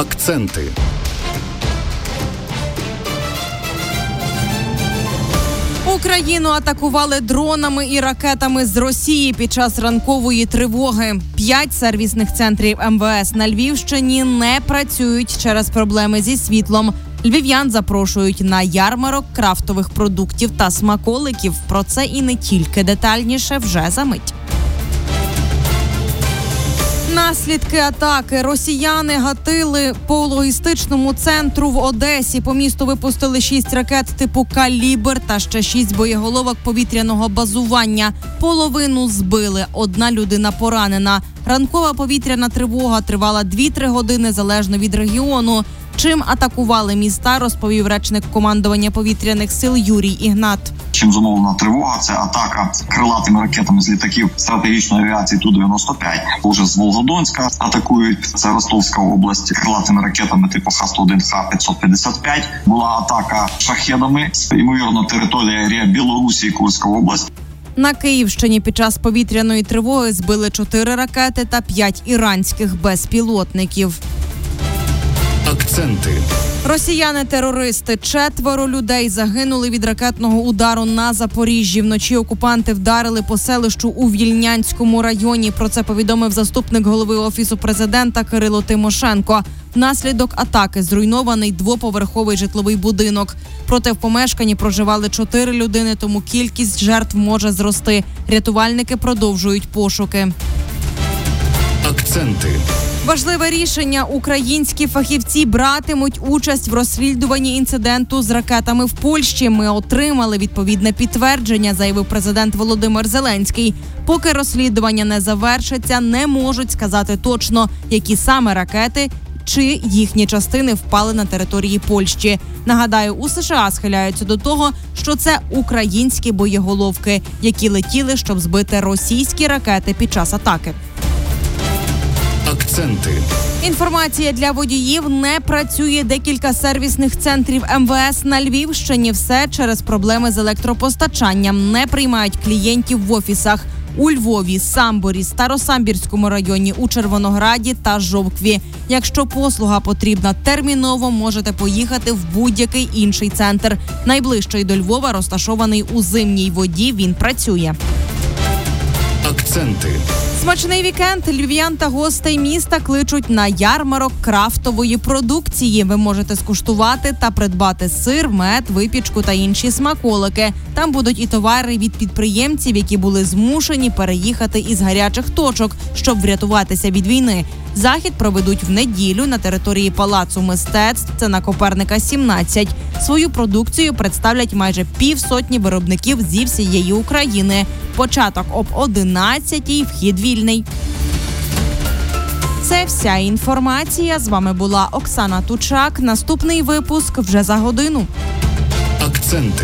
Акценти. Україну атакували дронами і ракетами з Росії під час ранкової тривоги. П'ять сервісних центрів МВС на Львівщині не працюють через проблеми зі світлом. Львів'ян запрошують на ярмарок крафтових продуктів та смаколиків. Про це і не тільки детальніше вже за мить. Наслідки атаки росіяни гатили по логістичному центру в Одесі. По місту випустили шість ракет типу калібр та ще шість боєголовок повітряного базування. Половину збили. Одна людина поранена. Ранкова повітряна тривога тривала 2-3 години залежно від регіону. Чим атакували міста, розповів речник командування повітряних сил Юрій Ігнат. Чим зумовлена тривога, це атака крилатими ракетами з літаків стратегічної авіації ту 95 Уже з Волгодонська атакують це Ростовська область крилатими ракетами типу Х-101, Х-555. Була атака шахедами ймовірно територія Білорусі і Курська область. На Київщині під час повітряної тривоги збили чотири ракети та п'ять іранських безпілотників. Акценти. Росіяни-терористи четверо людей загинули від ракетного удару на Запоріжжі. Вночі окупанти вдарили по селищу у Вільнянському районі. Про це повідомив заступник голови офісу президента Кирило Тимошенко. Внаслідок атаки зруйнований двоповерховий житловий будинок. Проте в помешканні проживали чотири людини, тому кількість жертв може зрости. Рятувальники продовжують пошуки. Акценти. Важливе рішення: українські фахівці братимуть участь в розслідуванні інциденту з ракетами в Польщі. Ми отримали відповідне підтвердження, заявив президент Володимир Зеленський. Поки розслідування не завершиться, не можуть сказати точно, які саме ракети. Чи їхні частини впали на території Польщі? Нагадаю, у США схиляються до того, що це українські боєголовки, які летіли, щоб збити російські ракети під час атаки. Акценти. Інформація для водіїв не працює декілька сервісних центрів МВС на Львівщині. Все через проблеми з електропостачанням. Не приймають клієнтів в офісах у Львові, Самборі, Старосамбірському районі, у Червонограді та Жовкві. Якщо послуга потрібна терміново, можете поїхати в будь-який інший центр. Найближчий до Львова розташований у зимній воді. Він працює. Акценти. Смачний вікенд львів'ян та гостей міста кличуть на ярмарок крафтової продукції. Ви можете скуштувати та придбати сир, мед, випічку та інші смаколики. Там будуть і товари від підприємців, які були змушені переїхати із гарячих точок, щоб врятуватися від війни. Захід проведуть в неділю на території палацу мистецтв. Це на Коперника 17. Свою продукцію представлять майже півсотні виробників зі всієї України. Початок об 11-й, вхід вільний. Це вся інформація. З вами була Оксана Тучак. Наступний випуск вже за годину. Акценти.